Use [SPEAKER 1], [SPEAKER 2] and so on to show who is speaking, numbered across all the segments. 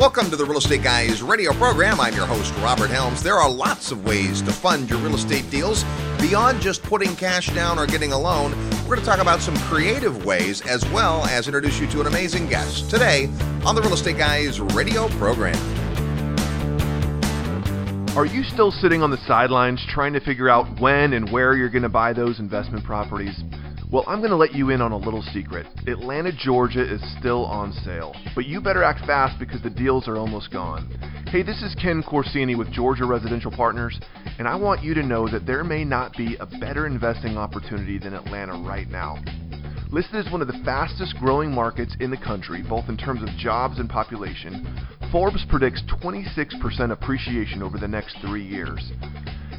[SPEAKER 1] Welcome to the Real Estate Guys radio program. I'm your host, Robert Helms. There are lots of ways to fund your real estate deals beyond just putting cash down or getting a loan. We're going to talk about some creative ways as well as introduce you to an amazing guest today on the Real Estate Guys radio program.
[SPEAKER 2] Are you still sitting on the sidelines trying to figure out when and where you're going to buy those investment properties? Well, I'm going to let you in on a little secret. Atlanta, Georgia is still on sale, but you better act fast because the deals are almost gone. Hey, this is Ken Corsini with Georgia Residential Partners, and I want you to know that there may not be a better investing opportunity than Atlanta right now. Listed as one of the fastest growing markets in the country, both in terms of jobs and population, Forbes predicts 26% appreciation over the next three years.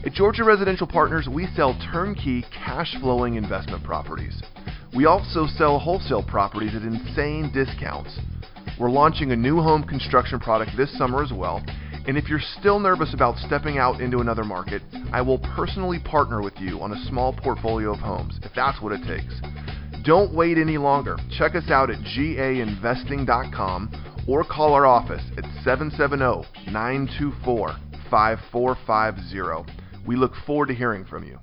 [SPEAKER 2] At Georgia Residential Partners, we sell turnkey, cash flowing investment properties. We also sell wholesale properties at insane discounts. We're launching a new home construction product this summer as well. And if you're still nervous about stepping out into another market, I will personally partner with you on a small portfolio of homes, if that's what it takes. Don't wait any longer. Check us out at gainvesting.com or call our office at 770 924 5450. We look forward to hearing from you.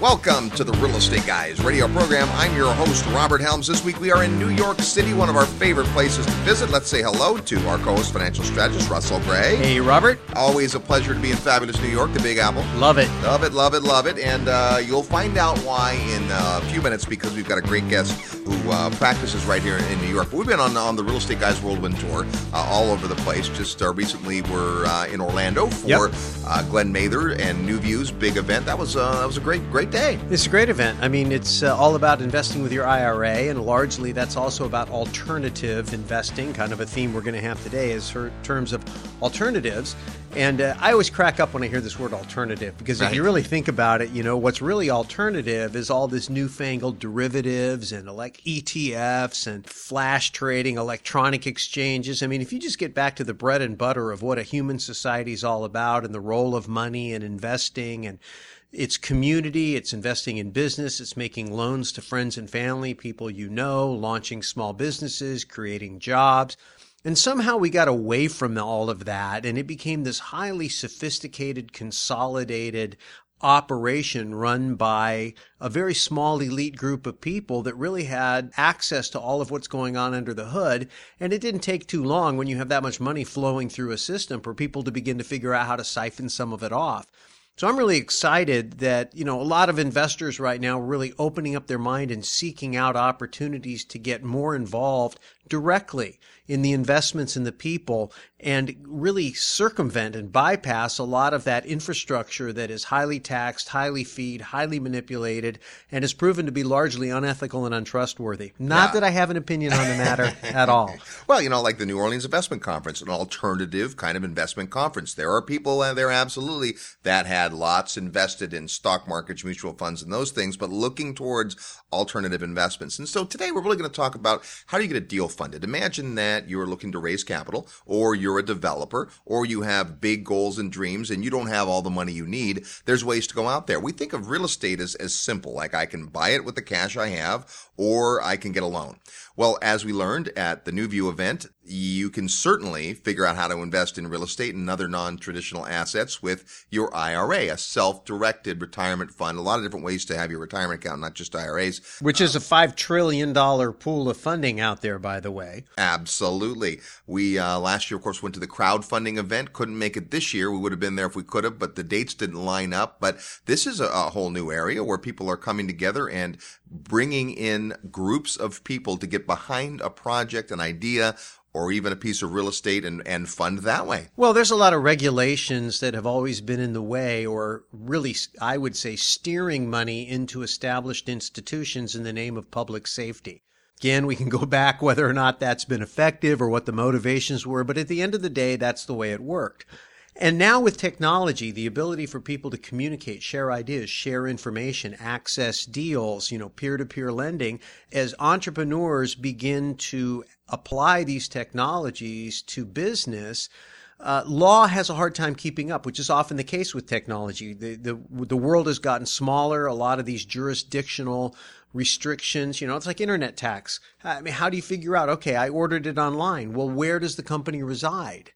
[SPEAKER 1] Welcome to the Real Estate Guys radio program. I'm your host, Robert Helms. This week we are in New York City, one of our favorite places to visit. Let's say hello to our co host, financial strategist Russell Gray.
[SPEAKER 3] Hey, Robert.
[SPEAKER 1] Always a pleasure to be in fabulous New York, the Big Apple.
[SPEAKER 3] Love it.
[SPEAKER 1] Love it, love it, love it. And uh, you'll find out why in uh, a few minutes because we've got a great guest who uh, practices right here in New York. But we've been on, on the Real Estate Guys Whirlwind Tour uh, all over the place. Just uh, recently, we're uh, in Orlando for
[SPEAKER 3] Yep.
[SPEAKER 1] Glenn Mather and NuView's big event. That was that was a great great day.
[SPEAKER 3] It's a great event. I mean, it's uh, all about investing with your IRA, and largely that's also about alternative investing, kind of a theme we're going to have today is in terms of alternatives. And uh, I always crack up when I hear this word alternative because if you really think about it, you know, what's really alternative is all this newfangled derivatives and like ETFs and flash trading, electronic exchanges. I mean, if you just get back to the bread and butter of what a human society is all about and the role of money and investing and it's community, it's investing in business, it's making loans to friends and family, people you know, launching small businesses, creating jobs. And somehow we got away from all of that and it became this highly sophisticated, consolidated operation run by a very small elite group of people that really had access to all of what's going on under the hood. And it didn't take too long when you have that much money flowing through a system for people to begin to figure out how to siphon some of it off. So I'm really excited that, you know, a lot of investors right now are really opening up their mind and seeking out opportunities to get more involved directly in the investments in the people and really circumvent and bypass a lot of that infrastructure that is highly taxed, highly feed, highly manipulated, and has proven to be largely unethical and untrustworthy. Not
[SPEAKER 1] Yeah.
[SPEAKER 3] that I have an opinion on the matter at all.
[SPEAKER 1] Well, you know, like the New Orleans Investment Conference, an alternative kind of investment conference. There are people there absolutely that had lots invested in stock markets, mutual funds, and those things, but looking towards alternative investments. And so today we're really going to talk about how do you get a deal funded. Imagine that you're looking to raise capital, or you're a developer, or you have big goals and dreams, and you don't have all the money you need. There's ways to go out there. We think of real estate as, as simple, like I can buy it with the cash I have, or I can get a loan. Well, as we learned at the NuView event, you can certainly figure out how to invest in real estate and other non-traditional assets with your IRA, a self-directed retirement fund. A lot of different ways to have your retirement account, not just IRAs.
[SPEAKER 3] Which is a $5 trillion pool of funding out there, by the way.
[SPEAKER 1] Absolutely. We uh, last year, of course, went to the crowdfunding event. Couldn't make it this year. We would have been there if we could have, but the dates didn't line up. But this is a, a whole new area where people are coming together and bringing in groups of people to get behind a project, an idea, or even a piece of real estate and, and fund that way.
[SPEAKER 3] Well, there's a lot of regulations that have always been in the way, or really, I would say, steering money into established institutions in the name of public safety. Again, we can go back whether or not that's been effective or what the motivations were, but at the end of the day, that's the way it worked. And now with technology, the ability for people to communicate, share ideas, share information, access deals, you know, peer to peer lending, as entrepreneurs begin to apply these technologies to business, uh, law has a hard time keeping up, which is often the case with technology. The, the, the world has gotten smaller. A lot of these jurisdictional restrictions, you know, it's like internet tax. I mean, how do you figure out, okay, I ordered it online. Well, where does the company reside?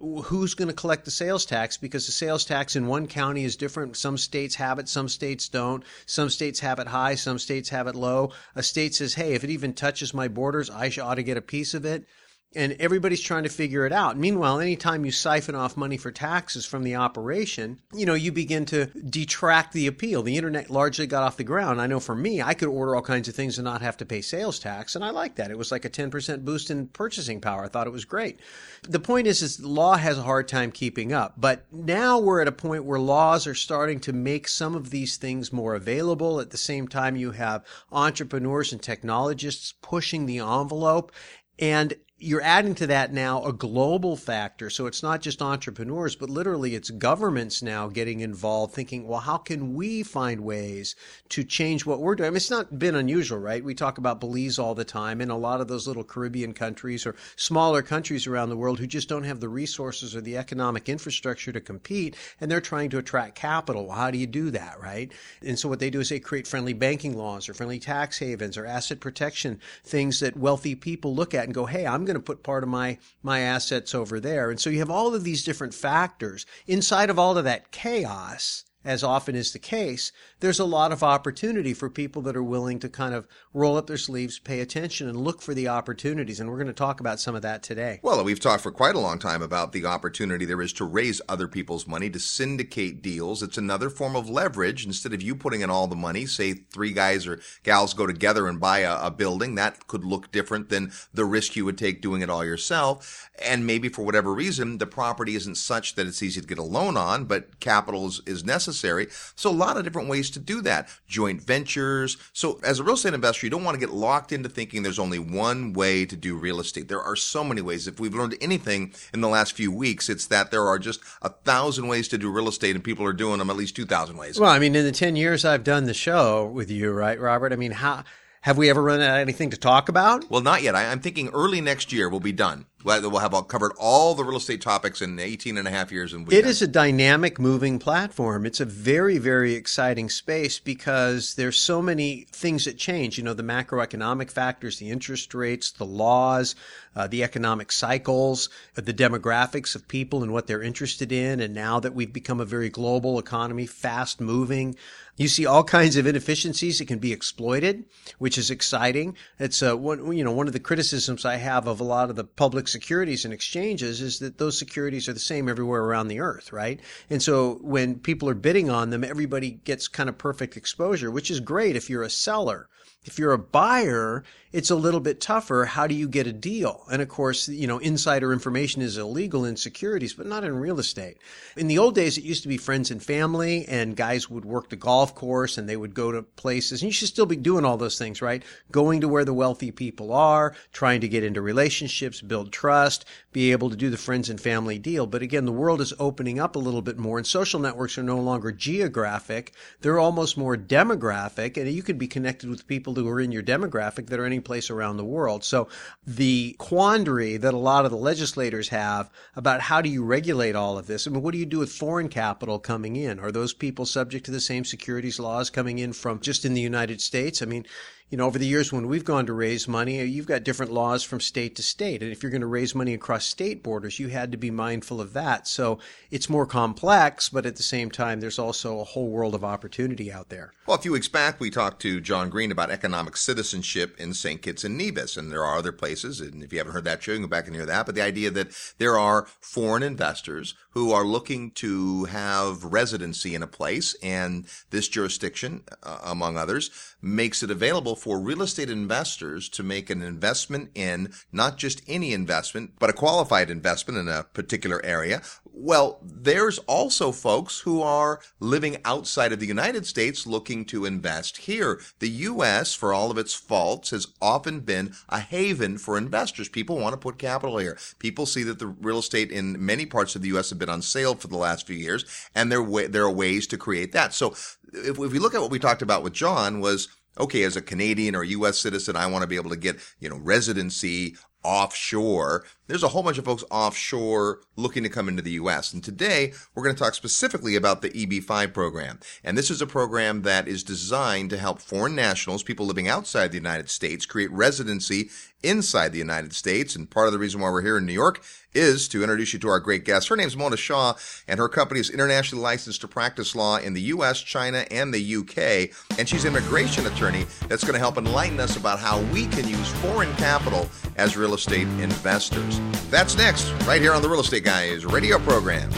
[SPEAKER 3] Who's going to collect the sales tax because the sales tax in one county is different. Some states have it, some states don't. Some states have it high, some states have it low. A state says, hey, if it even touches my borders, I ought to get a piece of it and everybody's trying to figure it out. Meanwhile, anytime you siphon off money for taxes from the operation, you know, you begin to detract the appeal. The internet largely got off the ground. I know for me, I could order all kinds of things and not have to pay sales tax, and I like that. It was like a 10% boost in purchasing power. I thought it was great. The point is, is law has a hard time keeping up. But now we're at a point where laws are starting to make some of these things more available. At the same time, you have entrepreneurs and technologists pushing the envelope. And you're adding to that now a global factor. So it's not just entrepreneurs, but literally it's governments now getting involved thinking, well, how can we find ways to change what we're doing? I mean, it's not been unusual, right? We talk about Belize all the time and a lot of those little Caribbean countries or smaller countries around the world who just don't have the resources or the economic infrastructure to compete. And they're trying to attract capital. Well, how do you do that, right? And so what they do is they create friendly banking laws or friendly tax havens or asset protection things that wealthy people look at and go, Hey, I'm going to put part of my my assets over there. And so you have all of these different factors inside of all of that chaos as often is the case, there's a lot of opportunity for people that are willing to kind of roll up their sleeves, pay attention, and look for the opportunities. And we're going to talk about some of that today.
[SPEAKER 1] Well, we've talked for quite a long time about the opportunity there is to raise other people's money, to syndicate deals. It's another form of leverage. Instead of you putting in all the money, say three guys or gals go together and buy a, a building, that could look different than the risk you would take doing it all yourself. And maybe for whatever reason, the property isn't such that it's easy to get a loan on, but capital is, is necessary necessary. So a lot of different ways to do that. Joint ventures. So as a real estate investor, you don't want to get locked into thinking there's only one way to do real estate. There are so many ways. If we've learned anything in the last few weeks, it's that there are just a thousand ways to do real estate and people are doing them at least 2,000 ways.
[SPEAKER 3] Well, I mean, in the 10 years I've done the show with you, right, Robert? I mean, how, have we ever run out of anything to talk about?
[SPEAKER 1] Well, not yet. I, am thinking early next year we'll be done. We'll have covered all the real estate topics in 18 and a half years. And
[SPEAKER 3] it is a dynamic, moving platform. It's a very, very exciting space because there's so many things that change. You know, the macroeconomic factors, the interest rates, the laws, uh, the economic cycles, uh, the demographics of people and what they're interested in. And now that we've become a very global economy, fast moving, you see all kinds of inefficiencies that can be exploited, which is exciting. It's uh, one, you know, one of the criticisms I have of a lot of the public securities and exchanges is that those securities are the same everywhere around the earth, right? And so when people are bidding on them, everybody gets kind of perfect exposure, which is great if you're a seller. If you're a buyer, it's a little bit tougher. How do you get a deal? And of course, you know, insider information is illegal in securities, but not in real estate. In the old days, it used to be friends and family and guys would work the golf course and they would go to places and you should still be doing all those things, right? Going to where the wealthy people are, trying to get into relationships, build trust, be able to do the friends and family deal. But again, the world is opening up a little bit more and social networks are no longer geographic. They're almost more demographic and you could be connected with people who are in your demographic that are any place around the world. So the quandary that a lot of the legislators have about how do you regulate all of this? I mean, what do you do with foreign capital coming in? Are those people subject to the same securities laws coming in from just in the United States? I mean, you know, over the years when we've gone to raise money, you've got different laws from state to state. And if you're going to raise money across state borders, you had to be mindful of that. So it's more complex, but at the same time, there's also a whole world of opportunity out there.
[SPEAKER 1] Well, a few weeks back, we talked to John Green about economic citizenship in St. Kitts and Nevis. And there are other places. And if you haven't heard that show, you can go back and hear that. But the idea that there are foreign investors who are looking to have residency in a place and this jurisdiction, uh, among others, makes it available for real estate investors to make an investment in not just any investment, but a qualified investment in a particular area. Well, there's also folks who are living outside of the United States looking to invest here. The U.S., for all of its faults, has often been a haven for investors. People want to put capital here. People see that the real estate in many parts of the U.S. have been on sale for the last few years, and there, there are ways to create that. So if, we look at what we talked about with John was okay, as a Canadian or U.S. citizen, I want to be able to get, you know, residency offshore. There's a whole bunch of folks offshore looking to come into the U.S. And today we're going to talk specifically about the EB5 program. And this is a program that is designed to help foreign nationals, people living outside the United States, create residency inside the United States. And part of the reason why we're here in New York is to introduce you to our great guest. Her name's Mona Shah, and her company is internationally licensed to practice law in the U.S., China, and the UK. And she's an immigration attorney that's going to help enlighten us about how we can use foreign capital as real estate investors. That's next, right here on the Real Estate Guys radio program.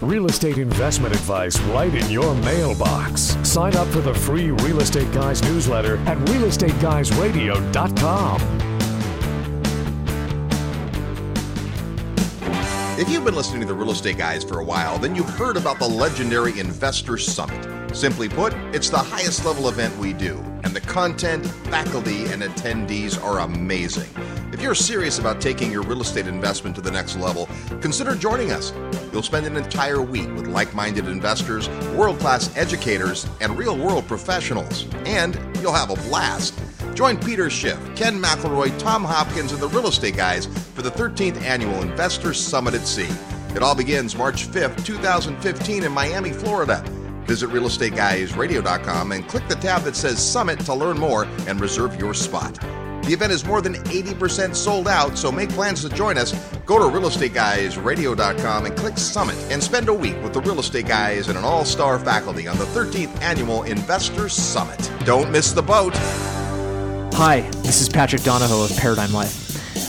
[SPEAKER 4] Real estate investment advice right in your mailbox. Sign up for the free Real Estate Guys newsletter at realestateguysradio.com.
[SPEAKER 1] If you've been listening to the Real Estate Guys for a while, then you've heard about the legendary Investor Summit. Simply put, it's the highest level event we do, and the content, faculty, and attendees are amazing. If you're serious about taking your real estate investment to the next level, consider joining us. You'll spend an entire week with like minded investors, world class educators, and real world professionals, and you'll have a blast. Join Peter Schiff, Ken McElroy, Tom Hopkins, and the Real Estate Guys for the 13th Annual Investor Summit at Sea. It all begins March 5th, 2015 in Miami, Florida. Visit realestateguysradio.com and click the tab that says Summit to learn more and reserve your spot. The event is more than 80% sold out, so make plans to join us. Go to realestateguysradio.com and click Summit and spend a week with the Real Estate Guys and an all star faculty on the 13th Annual Investor Summit. Don't miss the boat.
[SPEAKER 5] Hi, this is Patrick Donahoe of Paradigm Life.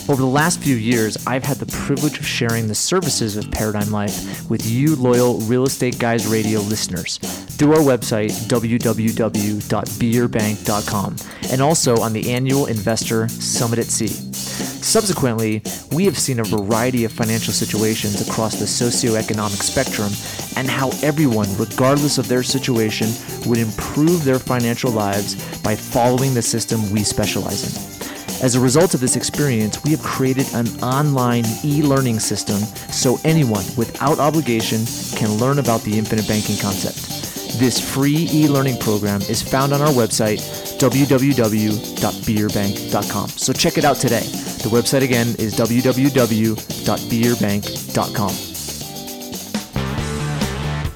[SPEAKER 5] Over the last few years, I've had the privilege of sharing the services of Paradigm Life with you, loyal Real Estate Guys Radio listeners, through our website, www.beyourbank.com, and also on the annual Investor Summit at Sea. Subsequently, we have seen a variety of financial situations across the socioeconomic spectrum and how everyone, regardless of their situation, would improve their financial lives by following the system we specialize in. As a result of this experience, we have created an online e learning system so anyone without obligation can learn about the infinite banking concept. This free e learning program is found on our website, www.beyourbank.com. So check it out today. The website again is www.beyourbank.com.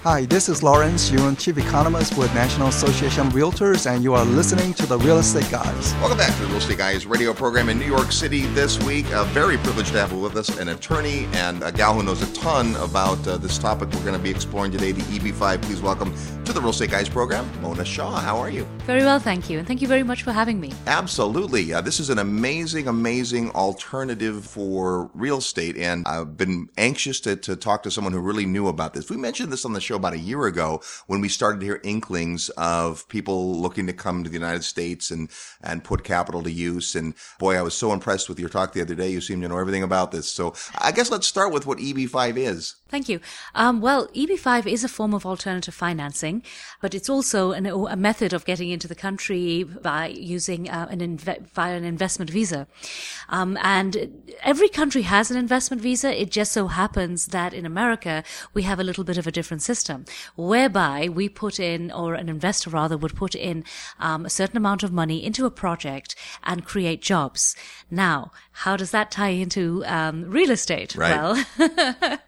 [SPEAKER 6] Hi, this is Lawrence Yun, Chief Economist with National Association of Realtors, and you are listening to the Real Estate Guys.
[SPEAKER 1] Welcome back to the Real Estate Guys radio program in New York City this week. Uh, very privileged to have with us an attorney and a gal who knows a ton about uh, this topic we're going to be exploring today, the EB5. Please welcome to the Real Estate Guys program, Mona Shah. How are you?
[SPEAKER 7] Very well, thank you. And thank you very much for having me.
[SPEAKER 1] Absolutely. Uh, this is an amazing, amazing alternative for real estate. And I've been anxious to, to talk to someone who really knew about this. We mentioned this on the show about a year ago when we started to hear inklings of people looking to come to the United States and, and put capital to use. And boy, I was so impressed with your talk the other day. You seem to know everything about this. So I guess let's start with what EB5 is.
[SPEAKER 7] Thank you. Um, well, EB5 is a form of alternative financing, but it's also an, a method of getting into the country by using uh, an via an investment visa. Um, and every country has an investment visa. It just so happens that in America we have a little bit of a different system, whereby we put in, or an investor rather would put in um, a certain amount of money into a project and create jobs. Now, how does that tie into um, real estate?
[SPEAKER 1] Right.
[SPEAKER 7] Well,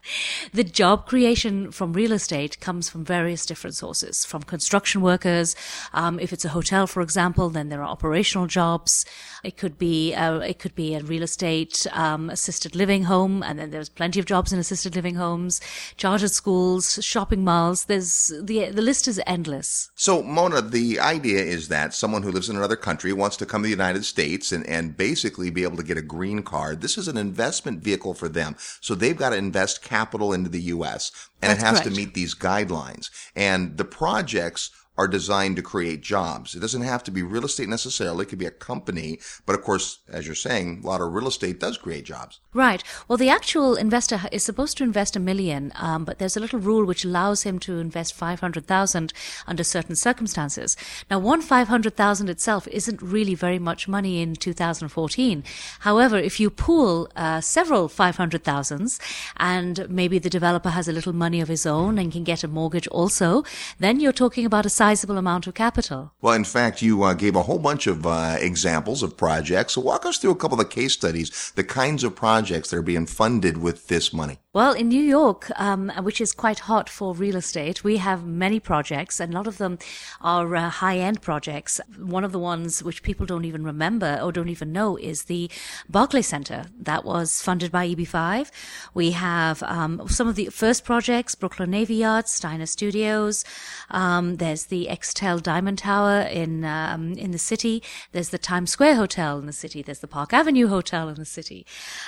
[SPEAKER 7] the job creation from real estate comes from various different sources, from construction workers. Um, if it's a hotel, for example, then there are operational jobs. It could be uh, it could be a real estate um, assisted living home, and then there's plenty of jobs in assisted living homes, chartered schools, shopping malls. There's the the list is endless.
[SPEAKER 1] So, Mona, the idea is that someone who lives in another country wants to come to the United States and, and basically be able to get a green card. This is an investment vehicle for them. So they've got to invest capital into the U.S. and
[SPEAKER 7] That's
[SPEAKER 1] it has
[SPEAKER 7] correct.
[SPEAKER 1] to meet these guidelines. And the projects are designed to create jobs. It doesn't have to be real estate necessarily. It could be a company. But of course, as you're saying, a lot of real estate does create jobs.
[SPEAKER 7] Right. Well, the actual investor is supposed to invest a million, um, but there's a little rule which allows him to invest 500,000 under certain circumstances. Now, one 500,000 itself isn't really very much money in 2014. However, if you pool uh, several 500,000s and maybe the developer has a little money of his own and can get a mortgage also, then you're talking about a sizable amount of capital.
[SPEAKER 1] Well, in fact, you uh, gave a whole bunch of uh, examples of projects. So walk us through a couple of the case studies, the kinds of projects that are being funded with this money.
[SPEAKER 7] Well, in New York, um, which is quite hot for real estate, we have many projects, and a lot of them are uh, high-end projects. One of the ones which people don't even remember or don't even know is the Barclay Center that was funded by EB5. We have um, some of the first projects: Brooklyn Navy Yard, Steiner Studios. Um, there's the Extell Diamond Tower in um, in the city. There's the Times Square Hotel in the city. There's the Park Avenue Hotel in the city.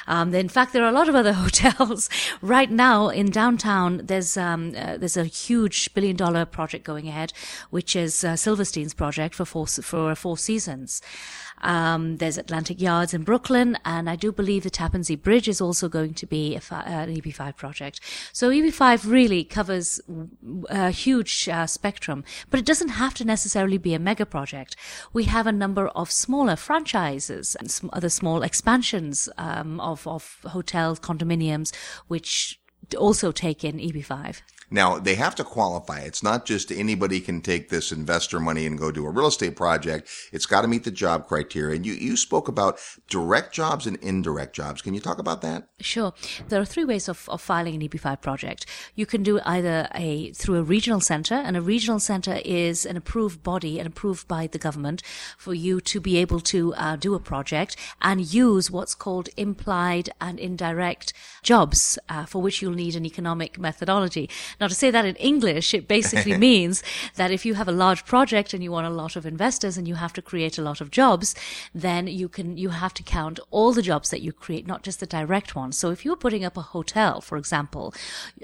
[SPEAKER 7] Um, in fact, there are a lot of other hotels right now in downtown. There's um, uh, there's a huge billion dollar project going ahead, which is uh, Silverstein's project for four for four seasons. Um, there's Atlantic Yards in Brooklyn, and I do believe the Tappan Zee Bridge is also going to be a, an EB5 project. So EB5 really covers a huge uh, spectrum, but it doesn't have to necessarily be a mega project. We have a number of smaller franchises and some other small expansions um, of, of hotels, condominiums, which also take in EB5.
[SPEAKER 1] Now they have to qualify. It's not just anybody can take this investor money and go do a real estate project. It's got to meet the job criteria. And you, you spoke about direct jobs and indirect jobs. Can you talk about that?
[SPEAKER 7] Sure. There are three ways of, of filing an EB5 project. You can do either a through a regional center, and a regional center is an approved body and approved by the government for you to be able to uh, do a project and use what's called implied and indirect jobs uh, for which you'll need an economic methodology. Now, to say that in English, it basically means that if you have a large project and you want a lot of investors and you have to create a lot of jobs, then you can, you have to count all the jobs that you create, not just the direct ones. So if you're putting up a hotel, for example,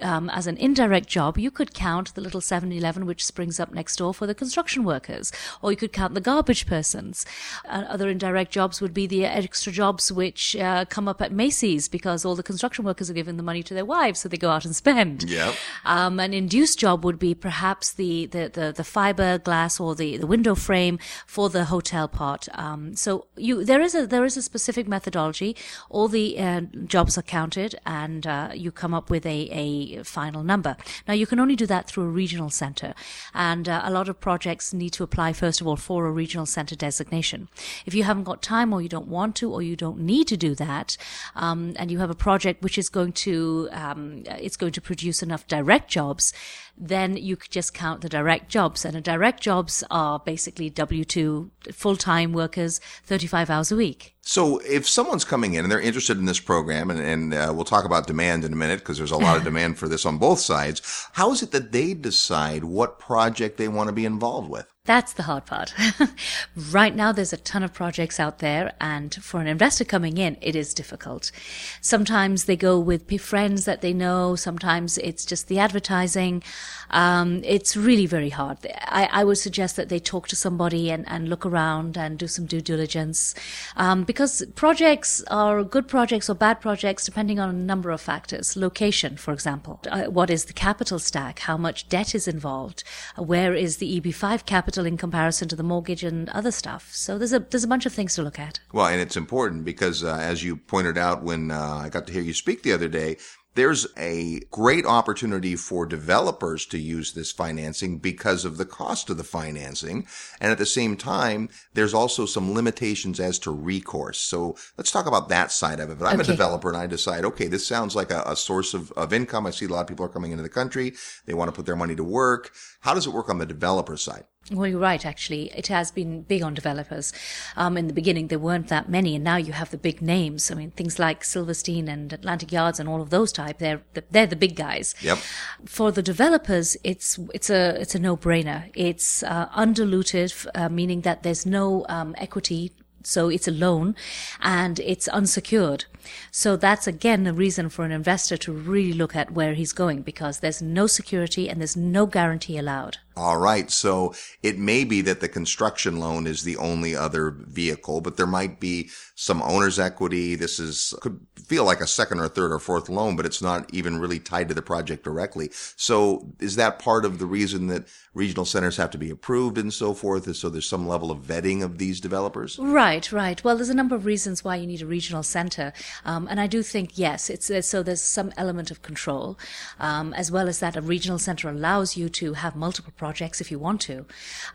[SPEAKER 7] um, as an indirect job, you could count the little 7-Eleven which springs up next door for the construction workers, or you could count the garbage persons. Uh, other indirect jobs would be the extra jobs which uh, come up at Macy's because all the construction workers are giving the money to their wives, so they go out and spend.
[SPEAKER 1] Yeah.
[SPEAKER 7] Um, an induced job would be perhaps the, the, the, the fiber glass or the, the window frame for the hotel part. Um, so you, there is a, there is a specific methodology. All the uh, jobs are counted and uh, you come up with a, a final number. Now you can only do that through a regional center. And uh, a lot of projects need to apply, first of all, for a regional center designation. If you haven't got time or you don't want to or you don't need to do that, um, and you have a project which is going to, um, it's going to produce enough direct jobs, then you could just count the direct jobs. And the direct jobs are basically W-2 full-time workers, 35 hours a week.
[SPEAKER 1] So if someone's coming in and they're interested in this program, and, and uh, we'll talk about demand in a minute because there's a lot of demand for this on both sides, how is it that they decide what project they want to be involved with?
[SPEAKER 7] That's the hard part. right now, there's a ton of projects out there, and for an investor coming in, it is difficult. Sometimes they go with friends that they know. Sometimes it's just the advertising. Um, it's really very hard. I, I, would suggest that they talk to somebody and, and look around and do some due diligence, um, because projects are good projects or bad projects depending on a number of factors. Location, for example, uh, what is the capital stack? How much debt is involved? Where is the EB5 capital in comparison to the mortgage and other stuff? So there's a there's a bunch of things to look at.
[SPEAKER 1] Well, and it's important because uh, as you pointed out when uh, I got to hear you speak the other day, there's a great opportunity for developers to use this financing because of the cost of the financing. And at the same time, there's also some limitations as to recourse. So let's talk about that side of it. But I'm okay. a developer and I decide, okay, this sounds like a, a source of, of income. I see a lot of people are coming into the country. They want to put their money to work. How does it work on the developer side?
[SPEAKER 7] Well, you're right, actually. It has been big on developers. Um, in the beginning, there weren't that many, and now you have the big names. I mean, things like Silverstein and Atlantic Yards and all of those type, they're, they're the big guys.
[SPEAKER 1] Yep.
[SPEAKER 7] For the developers, it's, it's a, it's a no-brainer. It's, uh, undiluted, uh, meaning that there's no, um, equity so it's a loan and it's unsecured. So that's again a reason for an investor to really look at where he's going because there's no security and there's no guarantee allowed.
[SPEAKER 1] All right. So it may be that the construction loan is the only other vehicle, but there might be some owner's equity. This is could feel like a second or third or fourth loan, but it's not even really tied to the project directly. So is that part of the reason that regional centers have to be approved and so forth? Is so there's some level of vetting of these developers?
[SPEAKER 7] Right, right. Well, there's a number of reasons why you need a regional center. Um, and I do think, yes, it's uh, so there's some element of control, um, as well as that a regional center allows you to have multiple projects if you want to.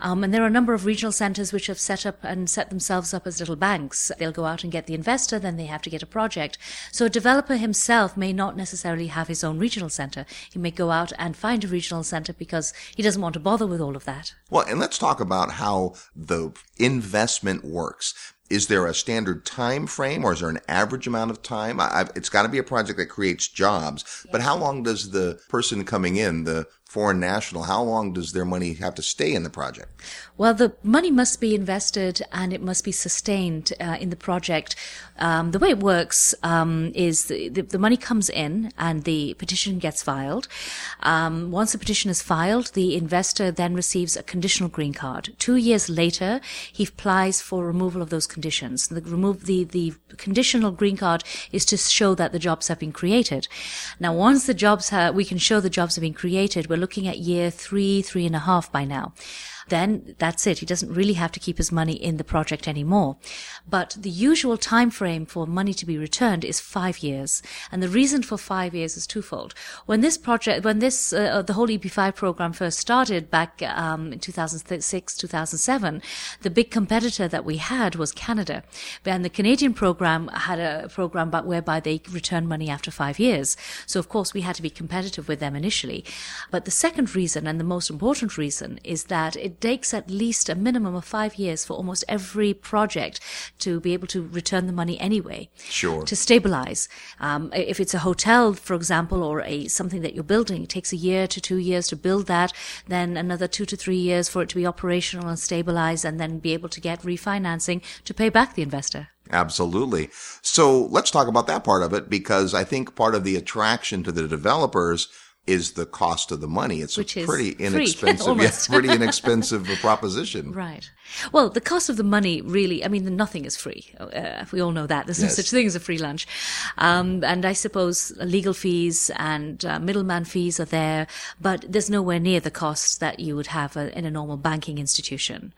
[SPEAKER 7] Um, and there are a number of regional centers which have set up and set themselves up as little banks. They'll go out and get the investor, then they have to get a project. So a developer himself may not necessarily have his own regional center. He may go out and find a regional center because he doesn't want to bother with all of that.
[SPEAKER 1] Well, and let's talk about how the investment works is there a standard time frame or is there an average amount of time I've, it's got to be a project that creates jobs but how long does the person coming in the foreign national how long does their money have to stay in the project
[SPEAKER 7] well the money must be invested and it must be sustained uh, in the project um, the way it works um, is the, the, the, money comes in and the petition gets filed um, once the petition is filed the investor then receives a conditional green card two years later he applies for removal of those conditions. The remove the the conditional green card is to show that the jobs have been created. Now, once the jobs have, we can show the jobs have been created. We're looking at year three, three and a half by now then that's it. He doesn't really have to keep his money in the project anymore. But the usual time frame for money to be returned is five years. And the reason for five years is twofold. When this project, when this, uh, the whole EB5 program first started back um, in 2006, 2007, the big competitor that we had was Canada. And the Canadian program had a program whereby they return money after five years. So of course we had to be competitive with them initially. But the second reason and the most important reason is that it takes at least a minimum of five years for almost every project to be able to return the money anyway.
[SPEAKER 1] Sure.
[SPEAKER 7] To stabilize. Um, if it's a hotel, for example, or a something that you're building, it takes a year to two years to build that, then another two to three years for it to be operational and stabilize, and then be able to get refinancing to pay back the investor.
[SPEAKER 1] Absolutely. So let's talk about that part of it because I think part of the attraction to the developers is the cost of the money. It's
[SPEAKER 7] Which
[SPEAKER 1] a pretty
[SPEAKER 7] free,
[SPEAKER 1] inexpensive, yeah, pretty inexpensive proposition.
[SPEAKER 7] Right. Well, the cost of the money really, I mean, nothing is free. Uh, we all know that. There's yes. no such thing as a free lunch. Um, and I suppose legal fees and uh, middleman fees are there, but there's nowhere near the costs that you would have a, uh, in a normal banking institution.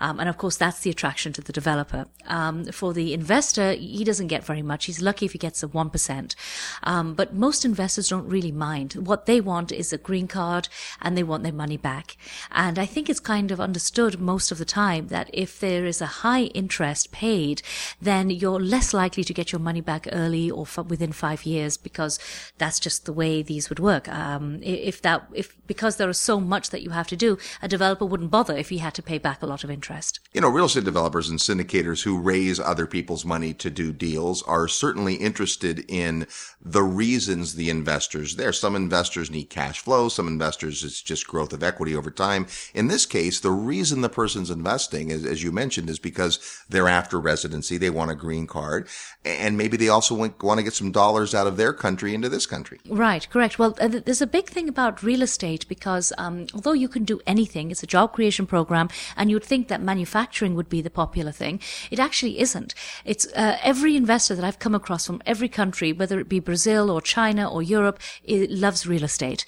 [SPEAKER 7] Um, and of course, that's the attraction to the developer. Um, for the investor, he doesn't get very much. He's lucky if he gets a 1%. Um, but most investors don't really mind. What they they want is a green card and they want their money back. And I think it's kind of understood most of the time that if there is a high interest paid, then you're less likely to get your money back early or within five years because that's just the way these would work. Um, if that, if because there is so much that you have to do, a developer wouldn't bother if he had to pay back a lot of interest.
[SPEAKER 1] You know, real estate developers and syndicators who raise other people's money to do deals are certainly interested in the reasons the investors there. Some investors need cash flow. Some investors, it's just growth of equity over time. In this case, the reason the person's investing, as, as you mentioned, is because they're after residency. They want a green card. And maybe they also want, want to get some dollars out of their country into this country.
[SPEAKER 7] Right, correct. Well, there's a big thing about real estate because um, although you can do anything, it's a job creation program, and you'd think that manufacturing would be the popular thing. It actually isn't. It's uh, every investor that I've come across from every country, whether it be Brazil or China or Europe, loves real estate estate,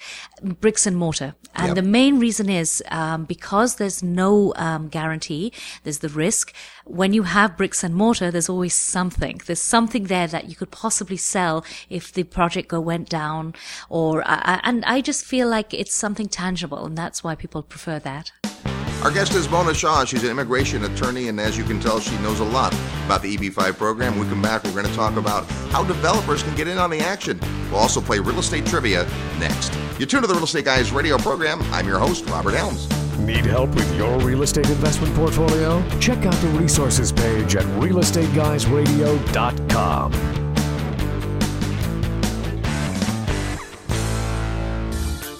[SPEAKER 7] bricks and mortar. And yep. the main reason is um, because there's no um, guarantee, there's the risk. When you have bricks and mortar, there's always something. There's something there that you could possibly sell if the project go went down, or and I just feel like it's something tangible, and that's why people prefer that.
[SPEAKER 1] Our guest is Mona Shah. She's an immigration attorney, and as you can tell, she knows a lot about the EB5 program. When we come back, we're going to talk about how developers can get in on the action. We'll also play real estate trivia next. You tune to the Real Estate Guys radio program. I'm your host, Robert Helms.
[SPEAKER 4] Need help with your real estate investment portfolio? Check out the resources page at realestateguysradio.com.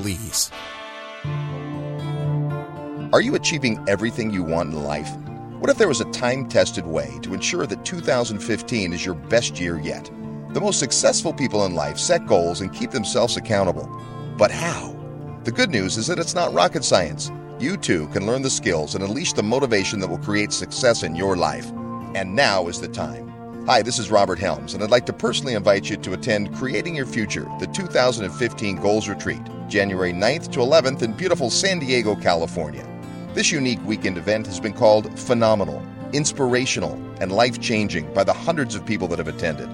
[SPEAKER 8] Belize.
[SPEAKER 1] Are you achieving everything you want in life? What if there was a time tested way to ensure that 2015 is your best year yet? The most successful people in life set goals and keep themselves accountable. But how? The good news is that it's not rocket science. You too can learn the skills and unleash the motivation that will create success in your life. And now is the time. Hi, this is Robert Helms, and I'd like to personally invite you to attend Creating Your Future, the 2015 Goals Retreat, January 9th to 11th in beautiful San Diego, California. This unique weekend event has been called phenomenal, inspirational, and life changing by the hundreds of people that have attended.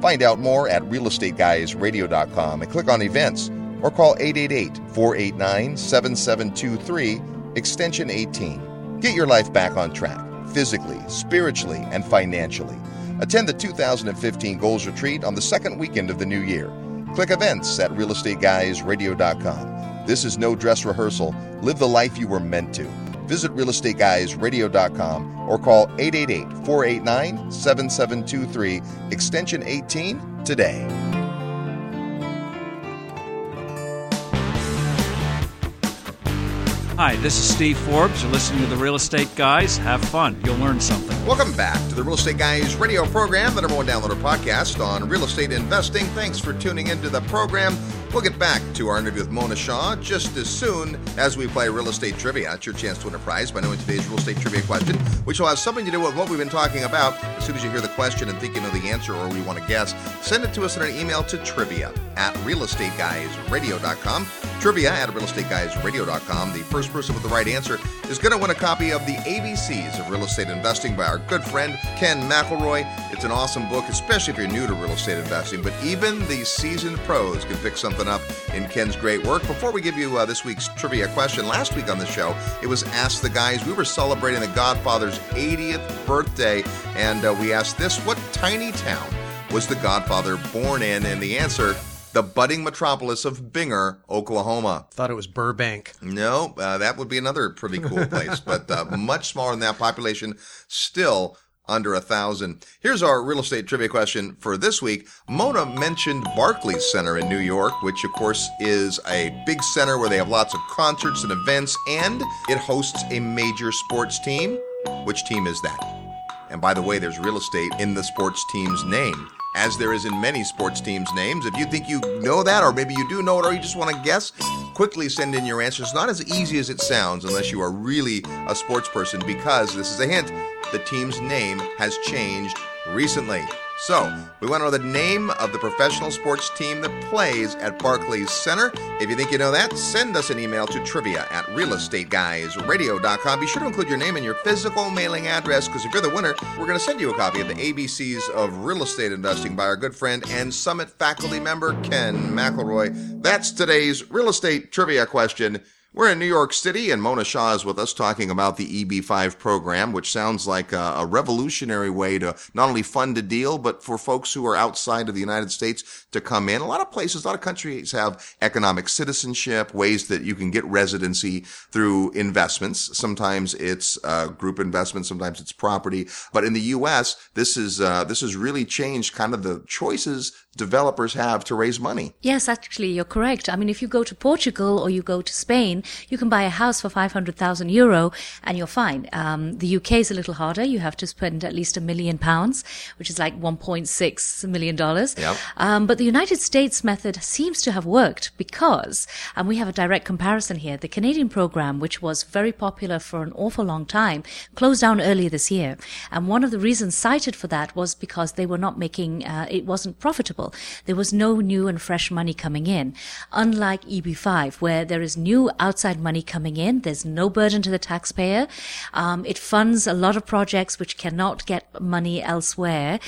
[SPEAKER 1] Find out more at realestateguysradio.com and click on events or call 888 489 7723, extension 18. Get your life back on track, physically, spiritually, and financially. Attend the 2015 Goals Retreat on the second weekend of the new year. Click events at realestateguysradio.com. This is no dress rehearsal. Live the life you were meant to. Visit realestateguysradio.com or call 888 489 7723, extension 18 today.
[SPEAKER 9] Hi, this is Steve Forbes. You're listening to the Real Estate Guys. Have fun. You'll learn something.
[SPEAKER 1] Welcome back to the Real Estate Guys radio program, the number one downloader podcast on real estate investing. Thanks for tuning into the program. We'll get back to our interview with Mona Shah just as soon as we play real estate trivia. It's your chance to win a prize by knowing today's real estate trivia question, which will have something to do with what we've been talking about. As soon as you hear the question and think you know the answer or we want to guess, send it to us in an email to trivia at realestateguysradio.com. Trivia at realestateguysradio.com. The first person with the right answer is going to win a copy of the ABCs of Real Estate Investing by our good friend Ken McElroy. It's an awesome book, especially if you're new to real estate investing, but even the seasoned pros can pick something up in Ken's great work. Before we give you uh, this week's trivia question, last week on the show, it was Ask the Guys. We were celebrating the Godfather's 80th birthday, and uh, we asked this What tiny town was the Godfather born in? And the answer, the budding metropolis of Binger, Oklahoma.
[SPEAKER 3] Thought it was Burbank.
[SPEAKER 1] No, uh, that would be another pretty cool place, but uh, much smaller than that population, still under a thousand. Here's our real estate trivia question for this week. Mona mentioned Barclays Center in New York, which of course is a big center where they have lots of concerts and events, and it hosts a major sports team. Which team is that? And by the way, there's real estate in the sports team's name as there is in many sports teams' names. If you think you know that, or maybe you do know it, or you just want to guess, quickly send in your answer. It's not as easy as it sounds unless you are really a sports person, because this is a hint the team's name has changed recently. So, we want to know the name of the professional sports team that plays at Barclays Center. If you think you know that, send us an email to trivia at realestateguysradio.com. Be sure to include your name and your physical mailing address because if you're the winner, we're going to send you a copy of the ABCs of Real Estate Investing by our good friend and Summit faculty member Ken McElroy. That's today's real estate trivia question. We're in New York City, and Mona Shah is with us talking about the EB5 program, which sounds like a, a, revolutionary way to not only fund a deal, but for folks who are outside of the United States to come in. A lot of places, a lot of countries have economic citizenship, ways that you can get residency through investments. Sometimes it's uh, group investment, sometimes it's property. But in the U.S., this is uh, this has really changed kind of the choices developers have to raise money.
[SPEAKER 7] Yes, actually, you're correct. I mean, if you go to Portugal or you go to Spain, you can buy a house for 500,000 euro and you're fine. Um, the UK is a little harder. You have to spend at least a million pounds, which is like 1.6 million dollars.
[SPEAKER 1] Yep.
[SPEAKER 7] Um, but the United States method seems to have worked because, and we have a direct comparison here, the Canadian program, which was very popular for an awful long time, closed down earlier this year. And one of the reasons cited for that was because they were not making, uh, it wasn't profitable available. There was no new and fresh money coming in. Unlike EB5, where there is new outside money coming in. There's no burden to the taxpayer. Um, it funds a lot of projects which cannot get money elsewhere.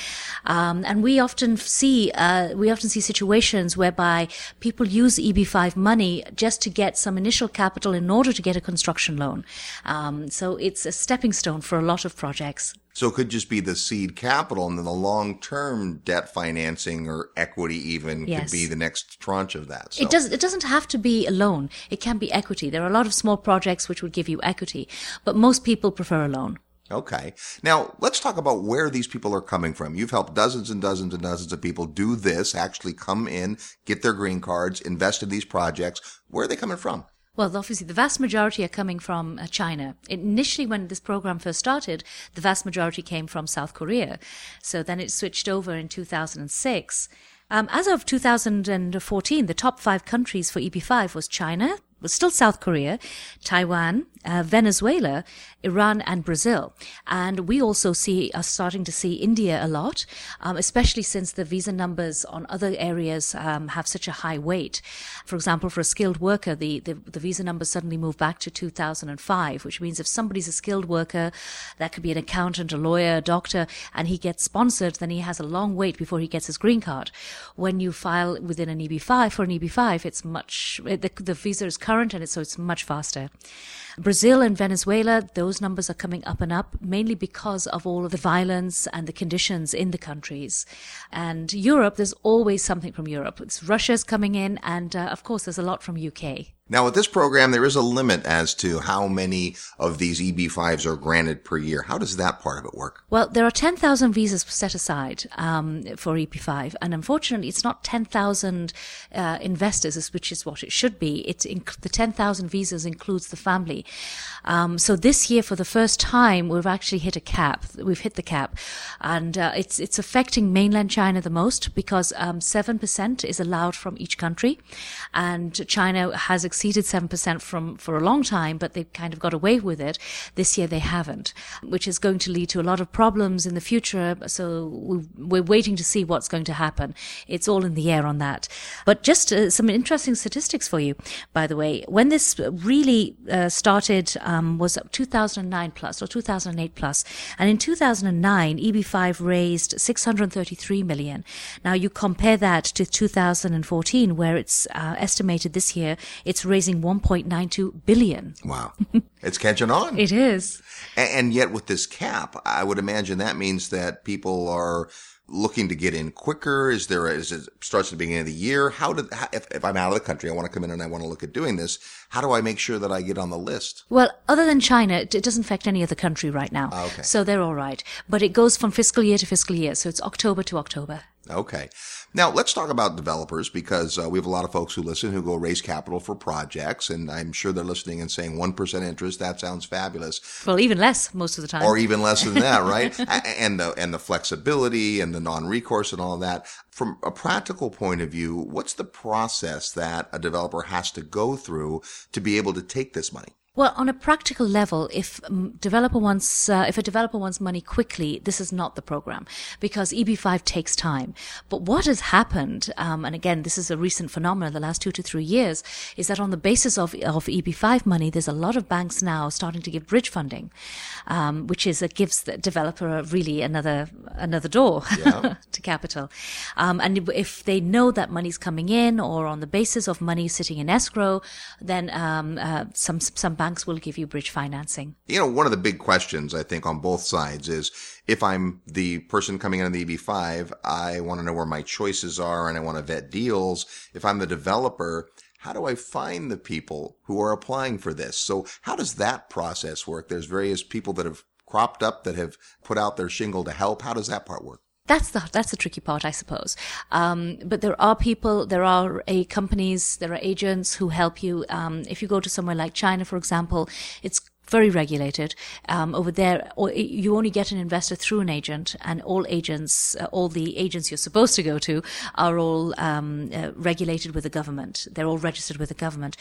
[SPEAKER 7] Um, and we often see, uh, we often see situations whereby people use EB5 money just to get some initial capital in order to get a construction loan. Um, so it's a stepping stone for a lot of projects.
[SPEAKER 1] So it could just be the seed capital and then the long term debt financing or equity even
[SPEAKER 7] Yes.
[SPEAKER 1] could be the next tranche of that. So.
[SPEAKER 7] It does. It doesn't have to be a loan. It can be equity. There are a lot of small projects which would give you equity, but most people prefer a loan.
[SPEAKER 1] Okay. Now let's talk about where these people are coming from. You've helped dozens and dozens and dozens of people do this, actually come in, get their green cards, invest in these projects. Where are they coming from?
[SPEAKER 7] Well, obviously, the vast majority are coming from uh, China. Initially, when this program first started, the vast majority came from South Korea. So then it switched over in 2006. Um, as of 2014, the top five countries for EB5 was China, was still South Korea, Taiwan, uh, Venezuela, Iran, and Brazil. And we also see are starting to see India a lot, um, especially since the visa numbers on other areas um, have such a high weight. For example, for a skilled worker, the, the, the visa numbers suddenly move back to 2005, which means if somebody's a skilled worker, that could be an accountant, a lawyer, a doctor, and he gets sponsored, then he has a long wait before he gets his green card. When you file within an EB5 for an EB5, it's much the, the visa is current and it's, so it's much faster. Brazil and Venezuela, those numbers are coming up and up, mainly because of all of the violence and the conditions in the countries. And Europe, there's always something from Europe. It's Russia's coming in, and uh, of course, there's a lot from UK.
[SPEAKER 1] Now, with this program, there is a limit as to how many of these EB5s are granted per year. How does that part of it work?
[SPEAKER 7] Well, there are 10,000 visas set aside um, for EB5, and unfortunately, it's not 10,000 uh, investors, which is what it should be. It inc- the 10,000 visas includes the family. Um, so this year, for the first time, we've actually hit a cap. We've hit the cap, and uh, it's it's affecting mainland China the most because um, seven percent is allowed from each country, and China has exceeded seven percent from for a long time, but they've kind of got away with it. This year they haven't, which is going to lead to a lot of problems in the future. So we- we're waiting to see what's going to happen. It's all in the air on that. But just uh, some interesting statistics for you, by the way. When this really uh, started um, was 2009 plus or 2008 plus, and in 2009 EB5 raised 633 million. Now you compare that to 2014, where it's uh, estimated this year it's raising 1.92 billion.
[SPEAKER 1] Wow. it's catching on.
[SPEAKER 7] It is.
[SPEAKER 1] And yet with this cap, I would imagine that means that people are looking to get in quicker. Is there, a, is it starts at the beginning of the year? How did, how, if, if I'm out of the country, I want to come in and I want to look at doing this. How do I make sure that I get on the list?
[SPEAKER 7] Well, other than China, it it doesn't affect any other country right now.
[SPEAKER 1] Ah, okay.
[SPEAKER 7] So they're all right. But it goes from fiscal year to fiscal year. So it's October to October.
[SPEAKER 1] Okay. Now let's talk about developers because uh, we have a lot of folks who listen who go raise capital for projects and I'm sure they're listening and saying 1% interest. That sounds fabulous.
[SPEAKER 7] Well, even less most of the time.
[SPEAKER 1] or even less than that, right? And the and the flexibility and the non-recourse and all that. From a practical point of view, what's the process that a developer has to go through to be able to take this money?
[SPEAKER 7] Well, on a practical level, if um, developer wants, uh, if a developer wants money quickly, this is not the program because EB5 takes time. But what has happened, um, and again, this is a recent phenomenon, the last two to three years, is that on the basis of of EB5 money, there's a lot of banks now starting to give bridge funding, um, which is it gives the developer really another another door to capital. Um, and if they know that money's coming in, or on the basis of money sitting in escrow, then um, uh, some some banks will give you bridge financing.
[SPEAKER 1] You know, one of the big questions I think on both sides is if I'm the person coming in on the EB5, I want to know where my choices are and I want to vet deals. If I'm the developer, how do I find the people who are applying for this? So how does that process work? There's various people that have cropped up that have put out their shingle to help. How does that part work?
[SPEAKER 7] That's the that's the tricky part, I suppose. Um, but there are people, there are a companies, there are agents who help you. Um, if you go to somewhere like China, for example, it's very regulated. Um, over there, or you only get an investor through an agent, and all agents, uh, all the agents you're supposed to go to, are all um, uh, regulated with the government. They're all registered with the government.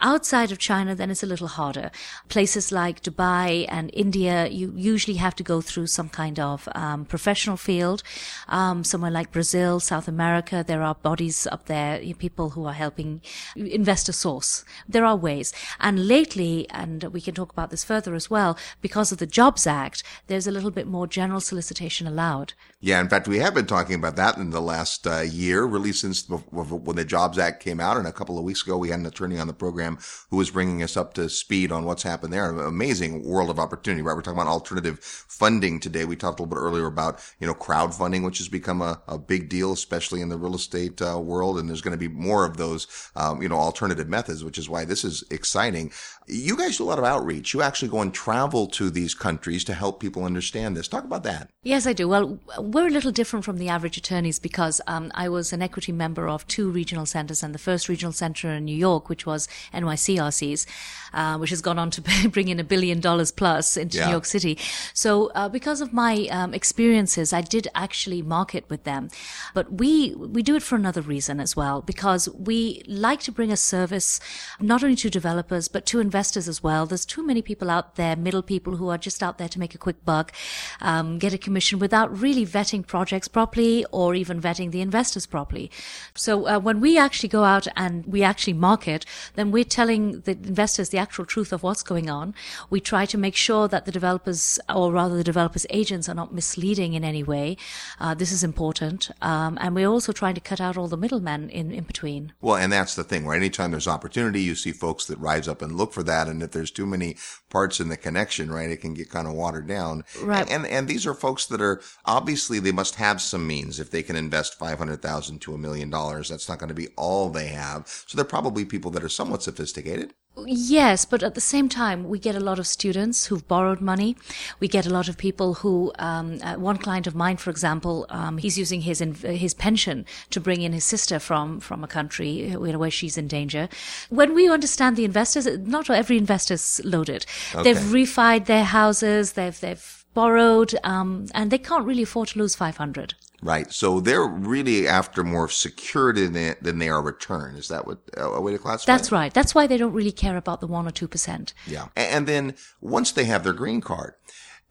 [SPEAKER 7] Outside of China, then it's a little harder. Places like Dubai and India, you usually have to go through some kind of um, professional field. Um, somewhere like Brazil, South America, there are bodies up there, people who are helping investor source. There are ways, and lately, and we can talk about this further as well, because of the Jobs Act, there's a little bit more general solicitation allowed.
[SPEAKER 1] Yeah, in fact, we have been talking about that in the last uh, year, really since when the Jobs Act came out. And a couple of weeks ago, we had an attorney on the program who was bringing us up to speed on what's happened there. An amazing world of opportunity, right? We're talking about alternative funding today. We talked a little bit earlier about, you know, crowdfunding, which has become a, a big deal, especially in the real estate uh, world. And there's going to be more of those, um, you know, alternative methods, which is why this is exciting. You guys do a lot of outreach. You actually go and travel to these countries to help people understand this. Talk about that.
[SPEAKER 7] Yes, I do. Well, we're a little different from the average attorneys because um, I was an equity member of two regional centers and the first regional center in New York, which was NYCRC's, uh, which has gone on to bring in a billion dollars plus into yeah. New York City. So, uh, because of my um, experiences, I did actually market with them. But we, we do it for another reason as well, because we like to bring a service not only to developers, but to investors as well. There's too many people out there, middle people who are just out there to make a quick buck, um, get a commission without really vetting projects properly or even vetting the investors properly. So uh, when we actually go out and we actually market, then we're telling the investors the actual truth of what's going on. We try to make sure that the developers, or rather the developers' agents, are not misleading in any way. Uh, this is important. Um, and we're also trying to cut out all the middlemen in, in between.
[SPEAKER 1] Well, and that's the thing, right? Anytime there's opportunity, you see folks that rise up and look for that. And if there's too many parts in the connection, right, it can get kind of watered down.
[SPEAKER 7] Right.
[SPEAKER 1] And, and these are folks that are obviously they must have some means. If they can invest 500,000 to a million dollars, that's not going to be all they have. So they're probably people that are somewhat sophisticated.
[SPEAKER 7] Yes, but at the same time, we get a lot of students who've borrowed money. We get a lot of people who, um, uh, one client of mine, for example, um, he's using his his pension to bring in his sister from from a country know, where she's in danger. When we understand the investors, not every investor's loaded. Okay. They've refied their houses. They've they've borrowed, um, and they can't really afford to lose five hundred.
[SPEAKER 1] Right. So they're really after more security than, than they are return. Is that what uh, a way to classify?
[SPEAKER 7] That's right. That's why they don't really care about the one or two percent.
[SPEAKER 1] Yeah. And then once they have their green card,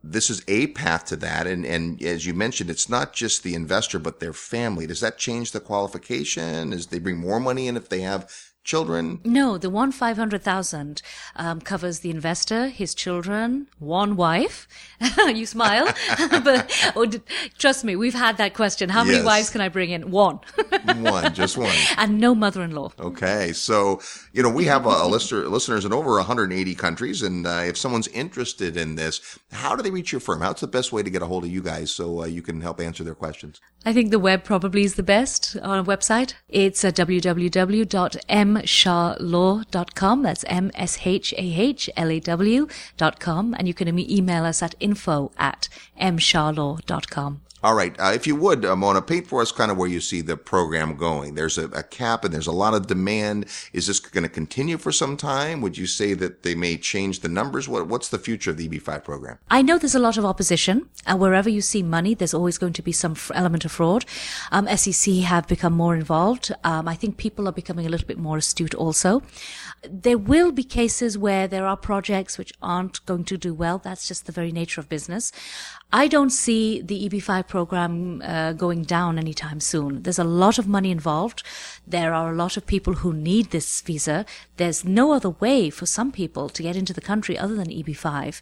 [SPEAKER 1] this is a path to that. And, and as you mentioned, it's not just the investor, but their family. Does that change the qualification? Is they bring more money in if they have children?
[SPEAKER 7] No, the one 500,000 um, covers the investor, his children, one wife. you smile, but oh, trust me, we've had that question. How many yes. wives can I bring in? One.
[SPEAKER 1] one, just one.
[SPEAKER 7] And no mother-in-law.
[SPEAKER 1] Okay. So, you know, we have a, a listener, listeners in over 180 countries. And uh, if someone's interested in this, how do they reach your firm? How's the best way to get a hold of you guys so uh, you can help answer their questions?
[SPEAKER 7] I think the web probably is the best on a website. It's at www.mshahlaw.com. That's M-S-H-A-H-L-A-W dot com. And you can email us at info at mshahlaw.com.
[SPEAKER 1] All right. Uh, if you would, uh, Mona, paint for us kind of where you see the program going. There's a, a cap and there's a lot of demand. Is this going to continue for some time? Would you say that they may change the numbers? What, what's the future of the EB5 program?
[SPEAKER 7] I know there's a lot of opposition. And wherever you see money, there's always going to be some f- element of fraud. Um, SEC have become more involved. Um, I think people are becoming a little bit more astute also. There will be cases where there are projects which aren't going to do well. That's just the very nature of business. I don't see the EB5 program uh, going down anytime soon. There's a lot of money involved. There are a lot of people who need this visa. There's no other way for some people to get into the country other than EB5.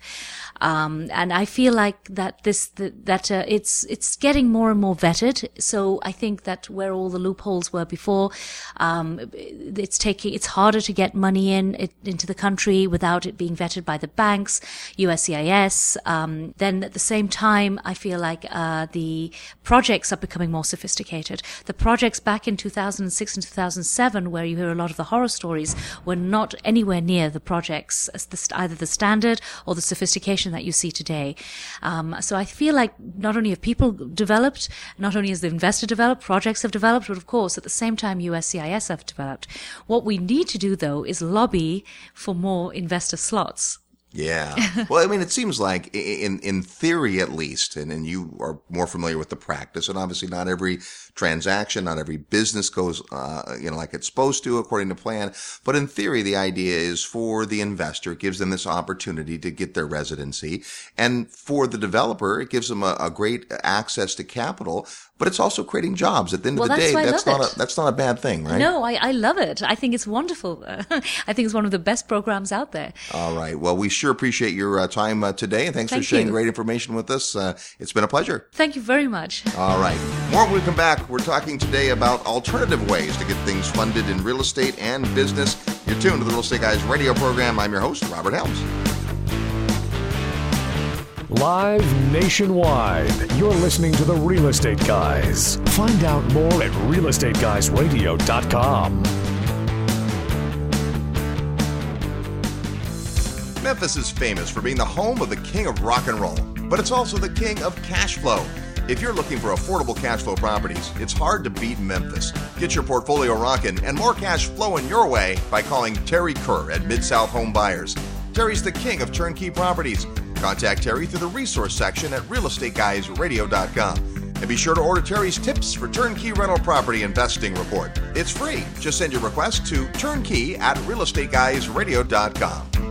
[SPEAKER 7] Um, and I feel like that this, that, that uh, it's, it's getting more and more vetted. So I think that where all the loopholes were before, um, it's taking, it's harder to get money in, it, into the country without it being vetted by the banks, USCIS. Um, then at the same time, time, I feel like uh, the projects are becoming more sophisticated. The projects back in 2006 and 2007, where you hear a lot of the horror stories, were not anywhere near the projects, either the standard or the sophistication that you see today. Um, so I feel like not only have people developed, not only has the investor developed, projects have developed, but of course at the same time USCIS have developed. What we need to do though is lobby for more investor slots
[SPEAKER 1] Yeah. Well, I mean, it seems like in in theory, at least, and, and you are more familiar with the practice, and obviously not every transaction, not every business goes, uh, you know, like it's supposed to according to plan. But in theory, the idea is for the investor, it gives them this opportunity to get their residency. And for the developer, it gives them a, a great access to capital, but it's also creating jobs. At the end
[SPEAKER 7] Well,
[SPEAKER 1] of the
[SPEAKER 7] that's
[SPEAKER 1] day, that's not
[SPEAKER 7] it.
[SPEAKER 1] a, that's not a bad thing, right?
[SPEAKER 7] No, I, I love it. I think it's wonderful. I think it's one of the best programs out there.
[SPEAKER 1] All right. Well, we sure appreciate your uh, time uh, today, and thanks
[SPEAKER 7] Thank
[SPEAKER 1] for sharing
[SPEAKER 7] you.
[SPEAKER 1] great information with us. Uh, it's been a pleasure.
[SPEAKER 7] Thank you very much.
[SPEAKER 1] All right. More when we come back. We're talking today about alternative ways to get things funded in real estate and business. You're tuned to the Real Estate Guys radio program. I'm your host, Robert Helms.
[SPEAKER 4] Live nationwide, you're listening to the Real Estate Guys. Find out more at realestateguysradio.com.
[SPEAKER 1] Memphis is famous for being the home of the king of rock and roll, but it's also the king of cash flow. If you're looking for affordable cash flow properties, it's hard to beat Memphis. Get your portfolio rocking and more cash flowing your way by calling Terry Kerr at Mid South Home Buyers. Terry's the king of turnkey properties. Contact Terry through the resource section at realestateguysradio.com. And be sure to order Terry's tips for turnkey rental property investing report. It's free. Just send your request to turnkey at realestateguysradio.com.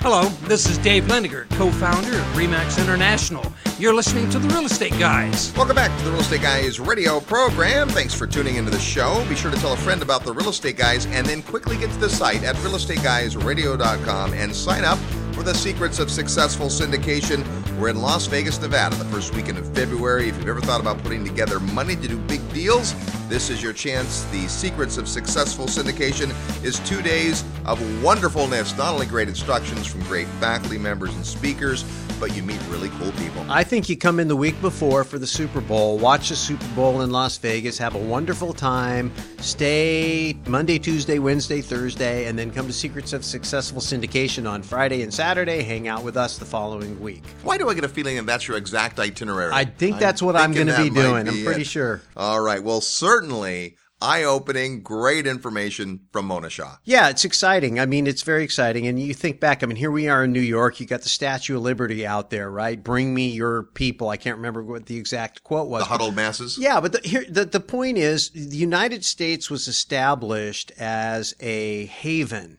[SPEAKER 10] Hello, this is Dave Liniger, co-founder of Remax International. You're listening to the Real Estate Guys.
[SPEAKER 1] Welcome back to the Real Estate Guys radio program. Thanks for tuning into the show. Be sure to tell a friend about the Real Estate Guys and then quickly get to the site at realestateguysradio.com and sign up for the Secrets of Successful Syndication. We're in Las Vegas, Nevada, the first weekend of February. If you've ever thought about putting together money to do big deals, this is your chance. The Secrets of Successful Syndication is two days of wonderfulness. Not only great instructions from great faculty members and speakers, but you meet really cool people.
[SPEAKER 3] I think you come in the week before for the Super Bowl, watch the Super Bowl in Las Vegas, have a wonderful time, stay Monday, Tuesday, Wednesday, Thursday, and then come to Secrets of Successful Syndication on Friday and Saturday, hang out with us the following week.
[SPEAKER 1] Why do I get a feeling that that's your exact itinerary?
[SPEAKER 3] I think that's what I'm going to be doing. I'm pretty
[SPEAKER 1] it.
[SPEAKER 3] sure.
[SPEAKER 1] All right. Well, certainly eye opening, great information from Mona Shah.
[SPEAKER 3] Yeah, it's exciting. I mean, it's very exciting. And you think back, I mean, here we are in New York. You got the Statue of Liberty out there, right? Bring me your people. I can't remember what the exact quote was.
[SPEAKER 1] The huddled masses.
[SPEAKER 3] Yeah, but the, here, the, the point is the United States was established as a haven.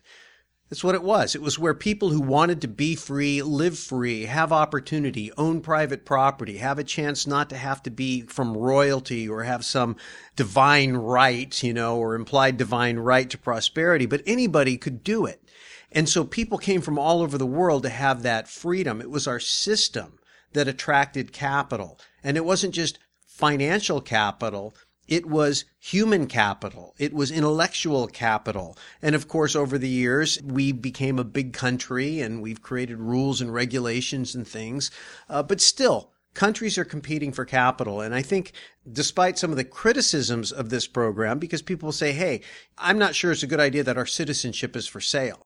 [SPEAKER 3] That's what it was. It was where people who wanted to be free, live free, have opportunity, own private property, have a chance not to have to be from royalty or have some divine right, you know, or implied divine right to prosperity, but anybody could do it. And so people came from all over the world to have that freedom. It was our system that attracted capital. And it wasn't just financial capital. It was human capital. It was intellectual capital. And of course, over the years, we became a big country and we've created rules and regulations and things. Uh, but still, countries are competing for capital. And I think despite some of the criticisms of this program, because people say, Hey, I'm not sure it's a good idea that our citizenship is for sale.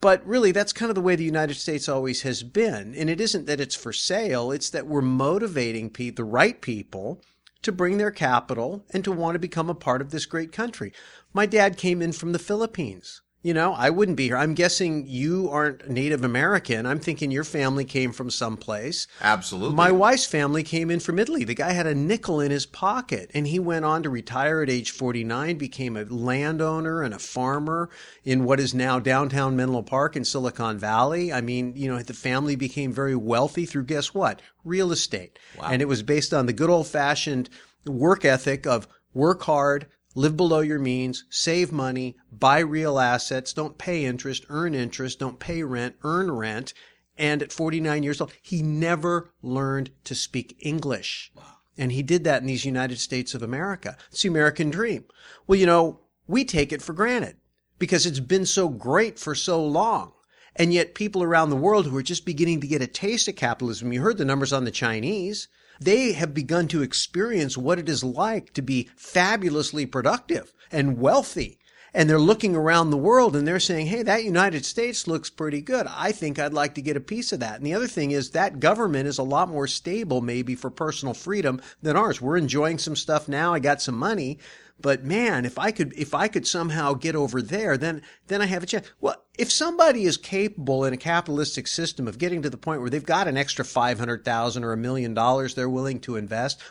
[SPEAKER 3] But really, that's kind of the way the United States always has been. And it isn't that it's for sale. It's that we're motivating pe- the right people to bring their capital and to want to become a part of this great country. My dad came in from the Philippines. You know, I wouldn't be here. I'm guessing you aren't Native American. I'm thinking your family came from someplace.
[SPEAKER 1] Absolutely.
[SPEAKER 3] My wife's family came in from Italy. The guy had a nickel in his pocket and he went on to retire at age 49, became a landowner and a farmer in what is now downtown Menlo Park in Silicon Valley. I mean, you know, the family became very wealthy through guess what? Real estate.
[SPEAKER 1] Wow.
[SPEAKER 3] And it was based on the good old fashioned work ethic of work hard, live below your means, save money, buy real assets, don't pay interest, earn interest, don't pay rent, earn rent. And at 49 years old, he never learned to speak English. And he did that in these United States of America. It's the American dream. Well, you know, we take it for granted because it's been so great for so long. And yet people around the world who are just beginning to get a taste of capitalism, you heard the numbers on the Chinese, they have begun to experience what it is like to be fabulously productive and wealthy. And they're looking around the world and they're saying, Hey, that United States looks pretty good. I think I'd like to get a piece of that. And the other thing is that government is a lot more stable maybe for personal freedom than ours. We're enjoying some stuff now. I got some money. But man, if I could, if I could somehow get over there, then, then I have a chance. Well, if somebody is capable in a capitalistic system of getting to the point where they've got an extra 500,000 or a million dollars they're willing to invest,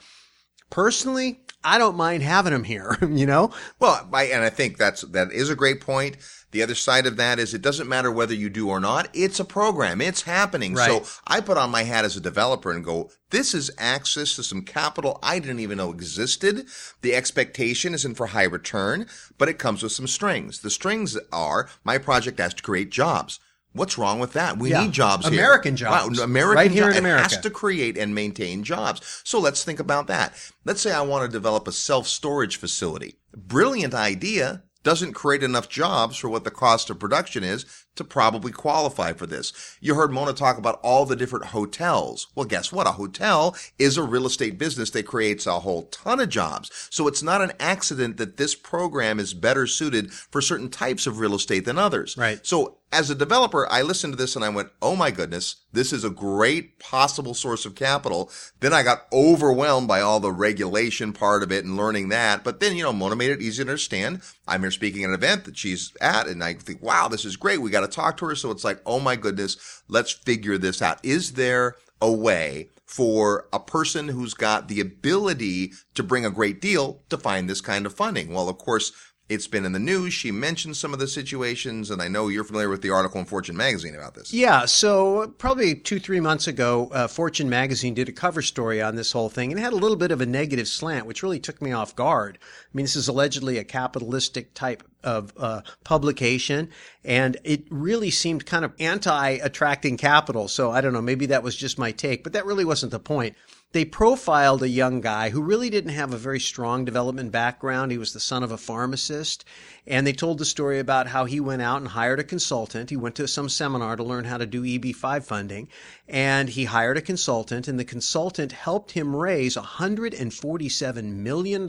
[SPEAKER 3] personally, I don't mind having them here, you know?
[SPEAKER 1] Well, I, and I think that's, that is a great point. The other side of that is it doesn't matter whether you do or not. It's a program. It's happening.
[SPEAKER 3] Right.
[SPEAKER 1] So I put on my hat as a developer and go, this is access to some capital I didn't even know existed. The expectation isn't for high return, but it comes with some strings. The strings are my project has to create jobs. What's wrong with that? We
[SPEAKER 3] Yeah.
[SPEAKER 1] need jobs here.
[SPEAKER 3] American jobs.
[SPEAKER 1] Wow, American
[SPEAKER 3] Right here
[SPEAKER 1] jo-
[SPEAKER 3] in
[SPEAKER 1] It has to create and maintain jobs. So let's think about that. Let's say I want to develop a self-storage facility. Brilliant idea. Doesn't create enough jobs for what the cost of production is to probably qualify for this. You heard Mona talk about all the different hotels. Well, guess what? A hotel is a real estate business that creates a whole ton of jobs. So it's not an accident that this program is better suited for certain types of real estate than others.
[SPEAKER 3] Right.
[SPEAKER 1] So as a developer, I listened to this and I went, Oh my goodness, this is a great possible source of capital. Then I got overwhelmed by all the regulation part of it and learning that. But then, you know, Mona made it easy to understand. I'm here speaking at an event that she's at and I think, wow, this is great. We got to talk to her. So it's like, Oh my goodness, let's figure this out. Is there a way for a person who's got the ability to bring a great deal to find this kind of funding? Well, of course, it's been in the news. She mentioned some of the situations, and I know you're familiar with the article in Fortune magazine about this.
[SPEAKER 3] Yeah, so probably two, three months ago, uh, Fortune magazine did a cover story on this whole thing and had a little bit of a negative slant, which really took me off guard. I mean, this is allegedly a capitalistic type of uh, publication, and it really seemed kind of anti attracting capital. So I don't know, maybe that was just my take, but that really wasn't the point. They profiled a young guy who really didn't have a very strong development background. He was the son of a pharmacist. And they told the story about how he went out and hired a consultant. He went to some seminar to learn how to do EB5 funding. And he hired a consultant, and the consultant helped him raise $147 million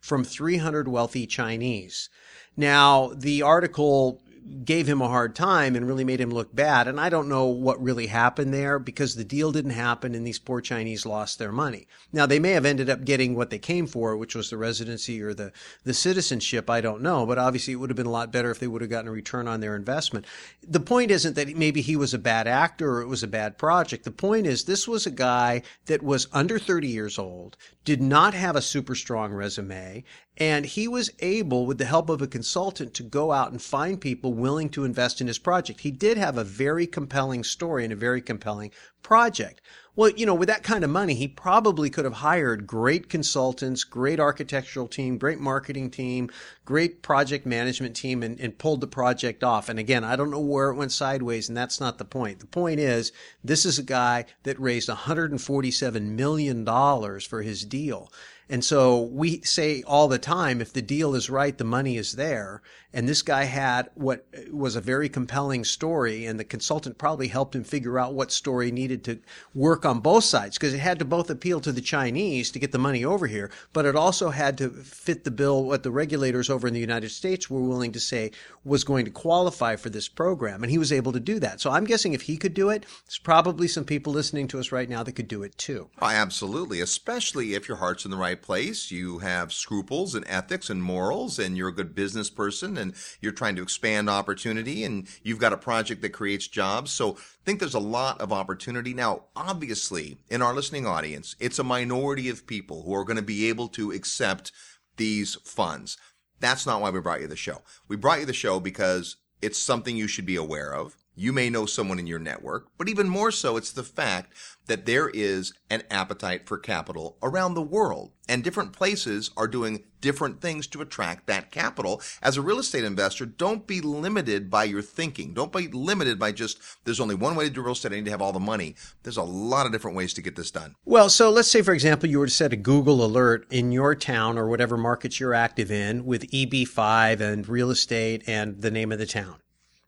[SPEAKER 3] from 300 wealthy Chinese. Now, the article gave him a hard time and really made him look bad. And I don't know what really happened there because the deal didn't happen and these poor Chinese lost their money. Now they may have ended up getting what they came for, which was the residency or the, the citizenship. I don't know, but obviously it would have been a lot better if they would have gotten a return on their investment. The point isn't that maybe he was a bad actor or it was a bad project. The point is this was a guy that was under 30 years old, did not have a super strong resume, and he was able, with the help of a consultant, to go out and find people willing to invest in his project. He did have a very compelling story and a very compelling project. Well, you know, with that kind of money, he probably could have hired great consultants, great architectural team, great marketing team, great project management team, and, and pulled the project off. And again, I don't know where it went sideways, and that's not the point. The point is, this is a guy that raised $147 million for his deal. And so we say all the time, if the deal is right, the money is there. And this guy had what was a very compelling story, and the consultant probably helped him figure out what story needed to work on both sides because it had to both appeal to the Chinese to get the money over here, but it also had to fit the bill what the regulators over in the United States were willing to say was going to qualify for this program. And he was able to do that. So I'm guessing if he could do it, there's probably some people listening to us right now that could do it too.
[SPEAKER 1] Oh, absolutely, especially if your heart's in the right right place, you have scruples and ethics and morals, and you're a good business person, and you're trying to expand opportunity, and you've got a project that creates jobs. So I think there's a lot of opportunity. Now, obviously, in our listening audience, it's a minority of people who are going to be able to accept these funds. That's not why we brought you the show. We brought you the show because it's something you should be aware of. You may know someone in your network, but even more so, it's the fact that there is an appetite for capital around the world and different places are doing different things to attract that capital. As a real estate investor, don't be limited by your thinking. Don't be limited by just, there's only one way to do real estate. I need to have all the money. There's a lot of different ways to get this done.
[SPEAKER 3] Well, so let's say, for example, you were to set a Google alert in your town or whatever markets you're active in with EB5 and real estate and the name of the town.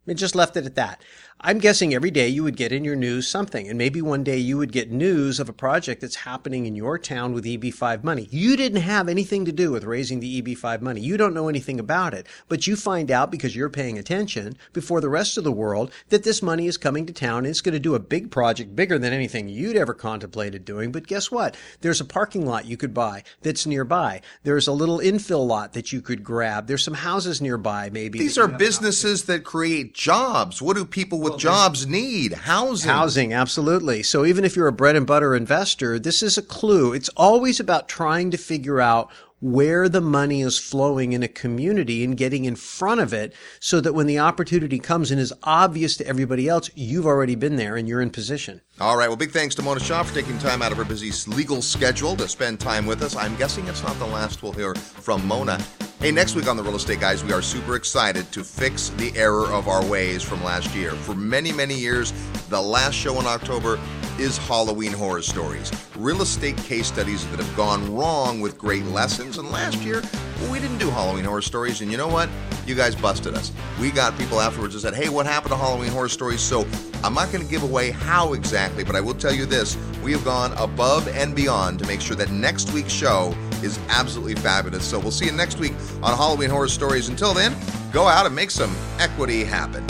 [SPEAKER 3] It just left it at that. I'm guessing every day you would get in your news something, and maybe one day you would get news of a project that's happening in your town with EB5 money. You didn't have anything to do with raising the EB5 money. You don't know anything about it, but you find out because you're paying attention before the rest of the world that this money is coming to town and it's going to do a big project bigger than anything you'd ever contemplated doing. But guess what? There's a parking lot you could buy that's nearby. There's a little infill lot that you could grab. There's some houses nearby, maybe.
[SPEAKER 1] These are businesses that create jobs. What do people with jobs need? Housing.
[SPEAKER 3] Housing, absolutely. So even if you're a bread and butter investor, this is a clue. It's always about trying to figure out where the money is flowing in a community and getting in front of it so that when the opportunity comes and is obvious to everybody else, you've already been there and you're in position.
[SPEAKER 1] All right. Well, big thanks to Mona Shah for taking time out of her busy legal schedule to spend time with us. I'm guessing it's not the last we'll hear from Mona. Hey, next week on the Real Estate Guys, we are super excited to fix the error of our ways from last year. For many, many years, the last show in October is Halloween horror stories. Real estate case studies that have gone wrong with great lessons. And last year, we didn't do Halloween horror stories. And you know what? You guys busted us. We got people afterwards that said, hey, what happened to Halloween horror stories? So I'm not going to give away how exactly, but I will tell you this we have gone above and beyond to make sure that next week's show is absolutely fabulous. So we'll see you next week on Halloween horror stories. Until then, go out and make some equity happen.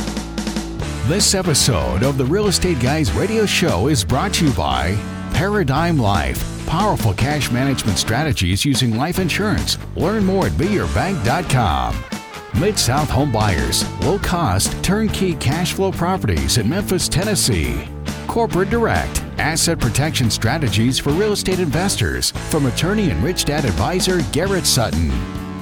[SPEAKER 11] This episode of the Real Estate Guys radio show is brought to you by Paradigm Life. Powerful cash management strategies using life insurance. Learn more at beyourbank.com. Mid South Home Buyers. Low cost, turnkey cash flow properties in Memphis, Tennessee. Corporate Direct. Asset protection strategies for real estate investors. From attorney and rich dad advisor Garrett Sutton.